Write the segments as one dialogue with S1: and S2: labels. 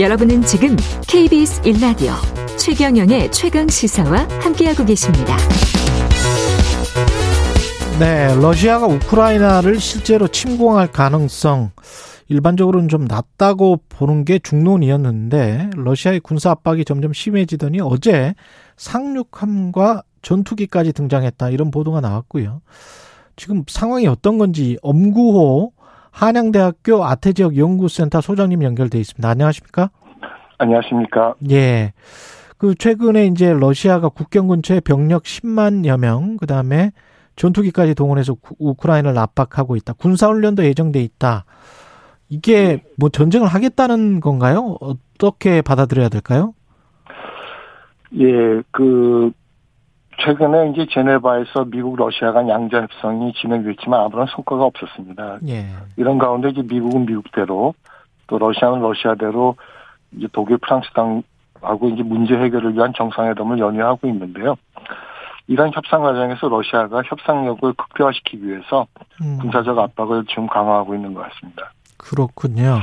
S1: 여러분은 지금 KBS 1라디오 최경영의 최강 시사와 함께하고 계십니다.
S2: 네, 러시아가 우크라이나를 실제로 침공할 가능성 일반적으로는 좀 낮다고 보는 게 중론이었는데 러시아의 군사 압박이 점점 심해지더니 어제 상륙함과 전투기까지 등장했다 이런 보도가 나왔고요. 지금 상황이 어떤 건지 엄구호 한양대학교 아태지역 연구센터 소장님 연결돼 있습니다. 안녕하십니까?
S3: 안녕하십니까?
S2: 예. 그 최근에 이제 러시아가 국경 근처에 병력 10만여 명, 그 다음에 전투기까지 동원해서 우크라이나를 압박하고 있다. 군사훈련도 예정돼 있다. 이게 뭐 전쟁을 하겠다는 건가요? 어떻게 받아들여야 될까요?
S3: 예, 그 최근에 이제 제네바에서 미국 러시아 간 양자 협상이 진행됐지만 아무런 성과가 없었습니다.
S2: 예.
S3: 이런 가운데 이제 미국은 미국대로 또 러시아는 러시아대로 이제 독일 프랑스 당하고 이제 문제 해결을 위한 정상회담을 연유하고 있는데요. 이런 협상 과정에서 러시아가 협상력을 극대화시키기 위해서 음. 군사적 압박을 지금 강화하고 있는 것 같습니다.
S2: 그렇군요.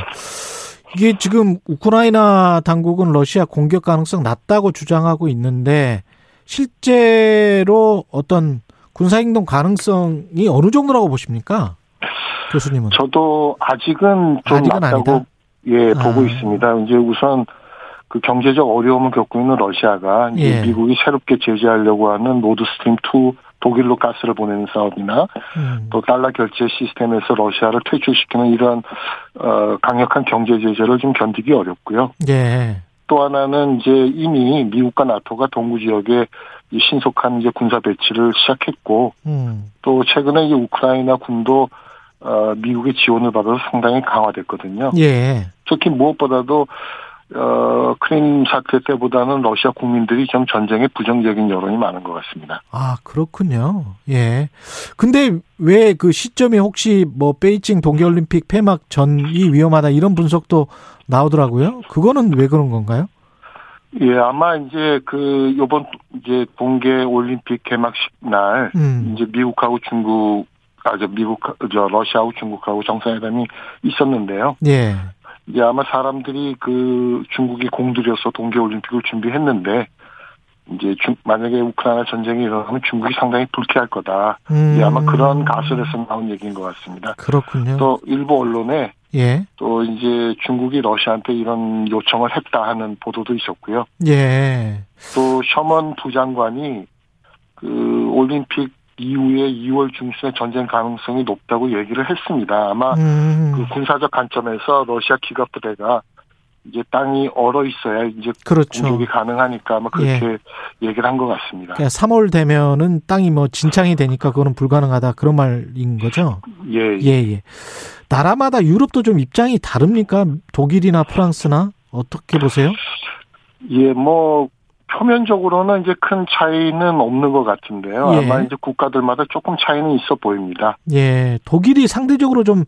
S2: 이게 지금 우크라이나 당국은 러시아 공격 가능성 낮다고 주장하고 있는데 실제로 어떤 군사행동 가능성이 어느 정도라고 보십니까? 교수님은?
S3: 저도 아직은 좀 아직은 낮다고 아니다? 예, 보고 아. 있습니다. 이제 우선 그 경제적 어려움을 겪고 있는 러시아가 예. 미국이 새롭게 제재하려고 하는 노드스트림 2 독일로 가스를 보내는 사업이나 음. 또 달러 결제 시스템에서 러시아를 퇴출시키는 이런 어 강력한 경제 제재를 좀 견디기 어렵고요.
S2: 예.
S3: 또 하나는 이제 이미 미국과 나토가 동구 지역에 신속한 이제 군사 배치를 시작했고 음. 또 최근에 이제 우크라이나 군도 어 미국의 지원을 받아서 상당히 강화됐거든요.
S2: 예.
S3: 특히 무엇보다도 어, 크림 사태 때보다는 러시아 국민들이 좀 전쟁에 부정적인 여론이 많은 것 같습니다.
S2: 아, 그렇군요. 예. 근데 왜 그 시점이 혹시 뭐 베이징 동계올림픽 폐막 전이 위험하다 이런 분석도 나오더라고요. 그거는 왜 그런 건가요?
S3: 예, 아마 이제 그 요번 이제 동계 올림픽 개막식 날 음. 이제 미국하고 중국 아저 미국 저 러시아하고 중국하고 정상회담이 있었는데요.
S2: 예.
S3: 이제 아마 사람들이 그 중국이 공들여서 동계올림픽을 준비했는데 이제 중, 만약에 우크라이나 전쟁이 일어나면 중국이 상당히 불쾌할 거다. 음. 이제 아마 그런 가설에서 나온 얘기인 것 같습니다.
S2: 그렇군요.
S3: 또 일부 언론에
S2: 예.
S3: 또 이제 중국이 러시아한테 이런 요청을 했다 하는 보도도 있었고요.
S2: 예.
S3: 또 셔먼 부장관이 그 올림픽 이후에 2월 중순에 전쟁 가능성이 높다고 얘기를 했습니다. 아마 음. 그 군사적 관점에서 러시아 기갑 부대가 이제 땅이 얼어 있어야 이제 그렇죠. 공격이 가능하니까 아마 그렇게 예. 얘기를 한 것 같습니다.
S2: 그러니까 3월 되면은 땅이 뭐 진창이 되니까 그거는 불가능하다 그런 말인 거죠?
S3: 예,
S2: 예, 예. 나라마다 유럽도 좀 입장이 다릅니까? 독일이나 프랑스나 어떻게 보세요?
S3: 예, 뭐 표면적으로는 이제 큰 차이는 없는 것 같은데요. 예. 아마 이제 국가들마다 조금 차이는 있어 보입니다.
S2: 예, 독일이 상대적으로 좀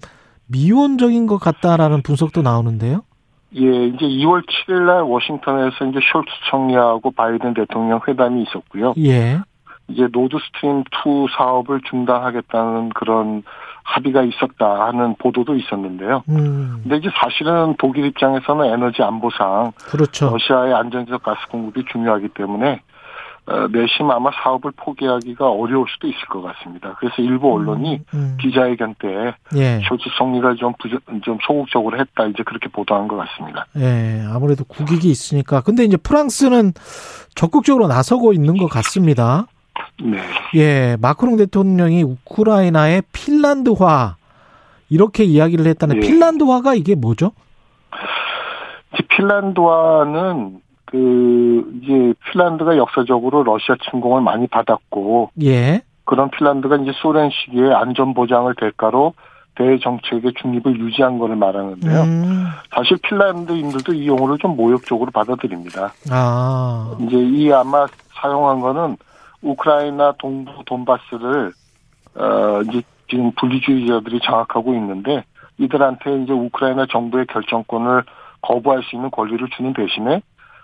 S2: 미온적인 것 같다라는 분석도 나오는데요.
S3: 예, 이제 2월 7일 날 워싱턴에서 이제 숄츠 총리하고 바이든 대통령 회담이 있었고요.
S2: 예.
S3: 이제 노드스트림 2 사업을 중단하겠다는 그런 합의가 있었다 하는 보도도 있었는데요.
S2: 음.
S3: 근데 이제 사실은 독일 입장에서는 에너지 안보상
S2: 그렇죠.
S3: 러시아의 안정적 가스 공급이 중요하기 때문에 어, 내심 아마 사업을 포기하기가 어려울 수도 있을 것 같습니다. 그래서 일부 언론이 음, 음. 기자회견 때 예. 쇼츠 총리가 좀, 좀 소극적으로 했다 이제 그렇게 보도한 것 같습니다.
S2: 예, 아무래도 국익이 있으니까. 근데 이제 프랑스는 적극적으로 나서고 있는 것 같습니다.
S3: 네.
S2: 예, 마크롱 대통령이 우크라이나의 핀란드화 이렇게 이야기를 했다는 예. 핀란드화가 이게 뭐죠?
S3: 핀란드화는 그 이제 핀란드가 역사적으로 러시아 침공을 많이 받았고
S2: 예.
S3: 그런 핀란드가 이제 소련 시기에 안전 보장을 대가로 대외 정책의 중립을 유지한 것을 말하는데요.
S2: 음.
S3: 사실 핀란드인들도 이 용어를 좀 모욕적으로 받아들입니다.
S2: 아.
S3: 이제 이 아마 사용한 거는 우크라이나 동부 돈바스를 어 이제 지금 분리주의자들이 장악하고 있는데 이들한테 이제 우크라이나 정부의 결정권을 거부할 수 있는 권리를 주는 대신에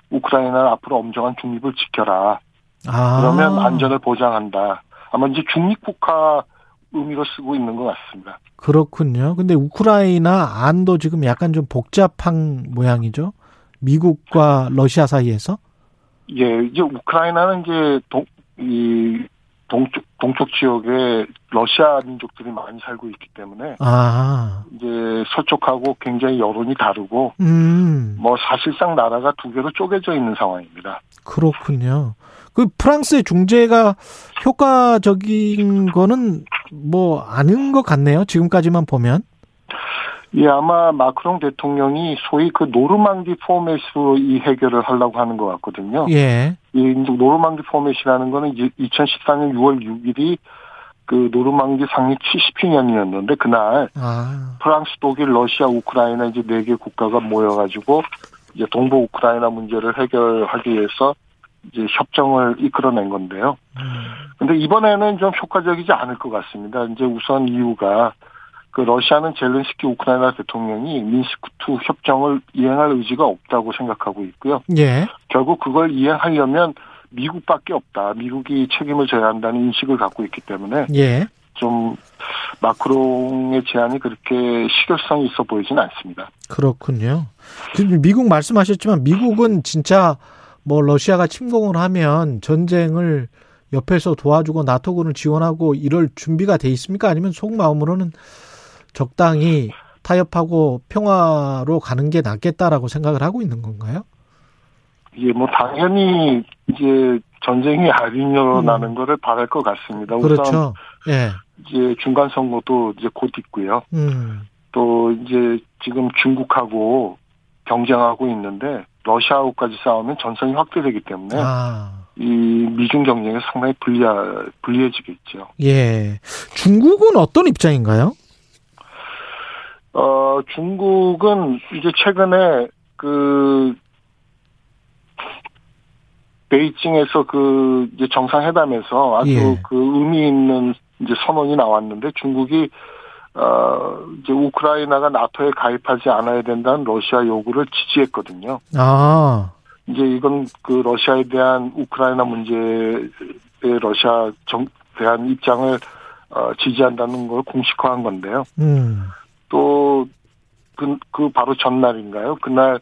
S3: 우크라이나 앞으로 엄정한 중립을 지켜라.
S2: 아.
S3: 그러면 안전을 보장한다. 아마 이제 중립국가 의미로 쓰고 있는 것 같습니다.
S2: 그렇군요. 근데 우크라이나 안도 지금 약간 좀 복잡한 모양이죠. 미국과 러시아 사이에서?
S3: 예, 이제 우크라이나는 이제 동, 이 동쪽 동쪽 지역에 러시아 민족들이 많이 살고 있기 때문에 아. 이제 서쪽하고 굉장히 여론이 다르고 음. 뭐 사실상 나라가 두 개로 쪼개져 있는 상황입니다.
S2: 그렇군요. 그 프랑스의 중재가 효과적인 거는 뭐 아닌 것 같네요. 지금까지만 보면.
S3: 예, 아마 마크롱 대통령이 소위 그 노르망디 포맷으로 이 해결을 하려고 하는 것 같거든요. 예. 이 노르망디 포맷이라는 거는 2014년 6월 6일이 그 노르망디 상륙 70주년이었는데 그날 아. 프랑스, 독일, 러시아, 우크라이나 이제 네 개 국가가 모여가지고 이제 동부 우크라이나 문제를 해결하기 위해서 이제 협정을 이끌어낸 건데요. 음. 근데 이번에는 좀 효과적이지 않을 것 같습니다. 이제 우선 이유가 그 러시아는 젤렌스키 우크라이나 대통령이 민스크2 협정을 이행할 의지가 없다고 생각하고 있고요. 예. 결국 그걸 이행하려면 미국밖에 없다. 미국이 책임을 져야 한다는 인식을 갖고 있기 때문에 예. 좀 마크롱의 제안이 그렇게 실효성이 있어 보이진 않습니다.
S2: 그렇군요. 미국 말씀하셨지만 미국은 진짜 뭐 러시아가 침공을 하면 전쟁을 옆에서 도와주고 나토군을 지원하고 이럴 준비가 돼 있습니까? 아니면 속마음으로는 적당히 타협하고 평화로 가는 게 낫겠다라고 생각을 하고 있는 건가요?
S3: 예, 뭐 당연히 이제 전쟁이 안 일어나는 음. 거를 바랄 것 같습니다.
S2: 그렇죠. 예.
S3: 이제 중간 선거도 이제 곧 있고요. 음. 또 이제 지금 중국하고 경쟁하고 있는데 러시아하고까지 싸우면 전선이 확대되기 때문에 아. 이 미중 경쟁에 상당히 불리하, 불리해지겠죠.
S2: 예. 중국은 어떤 입장인가요?
S3: 어, 중국은 이제 최근에 그 베이징에서 그 이제 정상회담에서 아주 예. 그 의미 있는 이제 선언이 나왔는데 중국이 어 이제 우크라이나가 나토에 가입하지 않아야 된다는 러시아 요구를 지지했거든요. 아. 이제 이건 그 러시아에 대한 우크라이나 문제에 러시아 정 대한 입장을 어 지지한다는 걸 공식화한 건데요. 음. 또, 그, 그 바로 전날인가요? 그날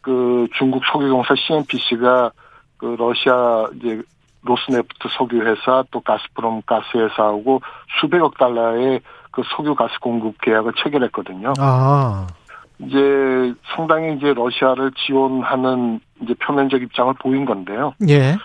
S3: 그 중국 석유공사 CNPC가 그 러시아 이제 로스네프트 석유회사 또 가스프롬 가스회사하고 수백억 달러의 그 석유 가스 공급 계약을 체결했거든요. 아. 이제 상당히 이제 러시아를 지원하는 이제 표면적 입장을 보인 건데요. 예.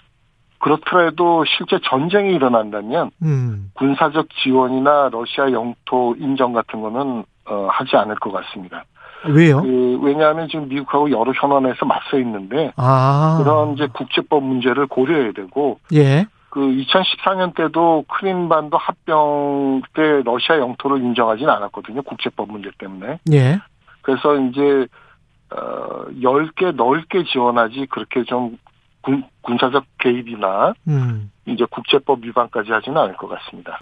S3: 그렇더라도 실제 전쟁이 일어난다면 음. 군사적 지원이나 러시아 영토 인정 같은 거는 어, 하지 않을 것 같습니다.
S2: 왜요?
S3: 그, 왜냐하면 지금 미국하고 여러 현안에서 맞서 있는데 아. 그런 이제 국제법 문제를 고려해야 되고 예. 그 2014년 때도 크림반도 합병 때 러시아 영토를 인정하지는 않았거든요. 국제법 문제 때문에. 예. 그래서 이제 어 10개 넓게 지원하지 그렇게 좀 군, 군사적 개입이나 음. 이제 국제법 위반까지 하지는 않을 것 같습니다.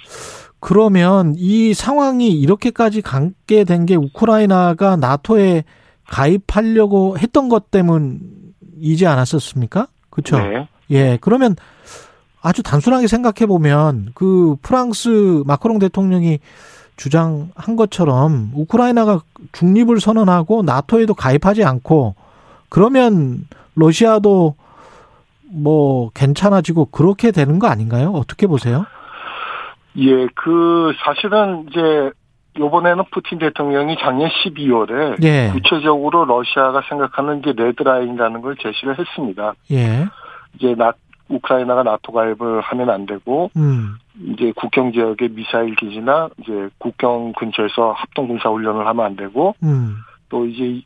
S2: 그러면 이 상황이 이렇게까지 가게 된 게 우크라이나가 나토에 가입하려고 했던 것 때문이지 않았었습니까? 그렇죠? 네. 예. 그러면 아주 단순하게 생각해 보면 그 프랑스 마크롱 대통령이 주장한 것처럼 우크라이나가 중립을 선언하고 나토에도 가입하지 않고 그러면 러시아도 뭐 괜찮아지고 그렇게 되는 거 아닌가요? 어떻게 보세요?
S3: 예, 그 사실은 이제 요번에는 푸틴 대통령이 작년 12월에 예. 구체적으로 러시아가 생각하는 이제 레드라인이라는 걸 제시를 했습니다. 예. 이제 나 우크라이나가 나토 가입을 하면 안 되고 음. 이제 국경 지역의 미사일 기지나 이제 국경 근처에서 합동 군사 훈련을 하면 안 되고 음. 또 이제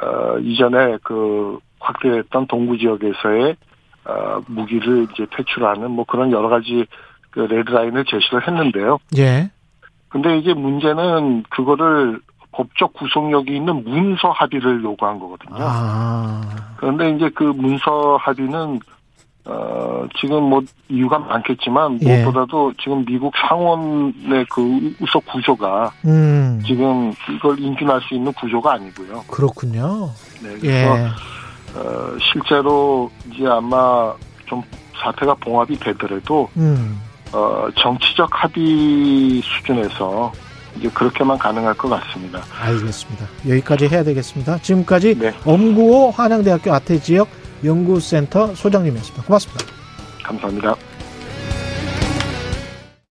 S3: 어 이전에 그 확대했던 동부 지역에서의 어, 무기를 이제 퇴출하는 뭐 그런 여러 가지 그 레드라인을 제시를 했는데요. 예. 근데 이제 문제는 그거를 법적 구속력이 있는 문서 합의를 요구한 거거든요. 아. 그런데 이제 그 문서 합의는 어 지금 뭐 이유가 많겠지만 예. 무엇보다도 지금 미국 상원의 그 우석 구조가 음. 지금 이걸 인준할 수 있는 구조가 아니고요.
S2: 그렇군요.
S3: 네. 그래서 예. 어, 실제로 이제 아마 좀 사태가 봉합이 되더라도 음. 어, 정치적 합의 수준에서 이제 그렇게만 가능할 것 같습니다.
S2: 알겠습니다. 여기까지 해야 되겠습니다. 지금까지 네. 엄구호 한양대학교 아태 지역 연구센터 소장님이었습니다. 고맙습니다.
S3: 감사합니다.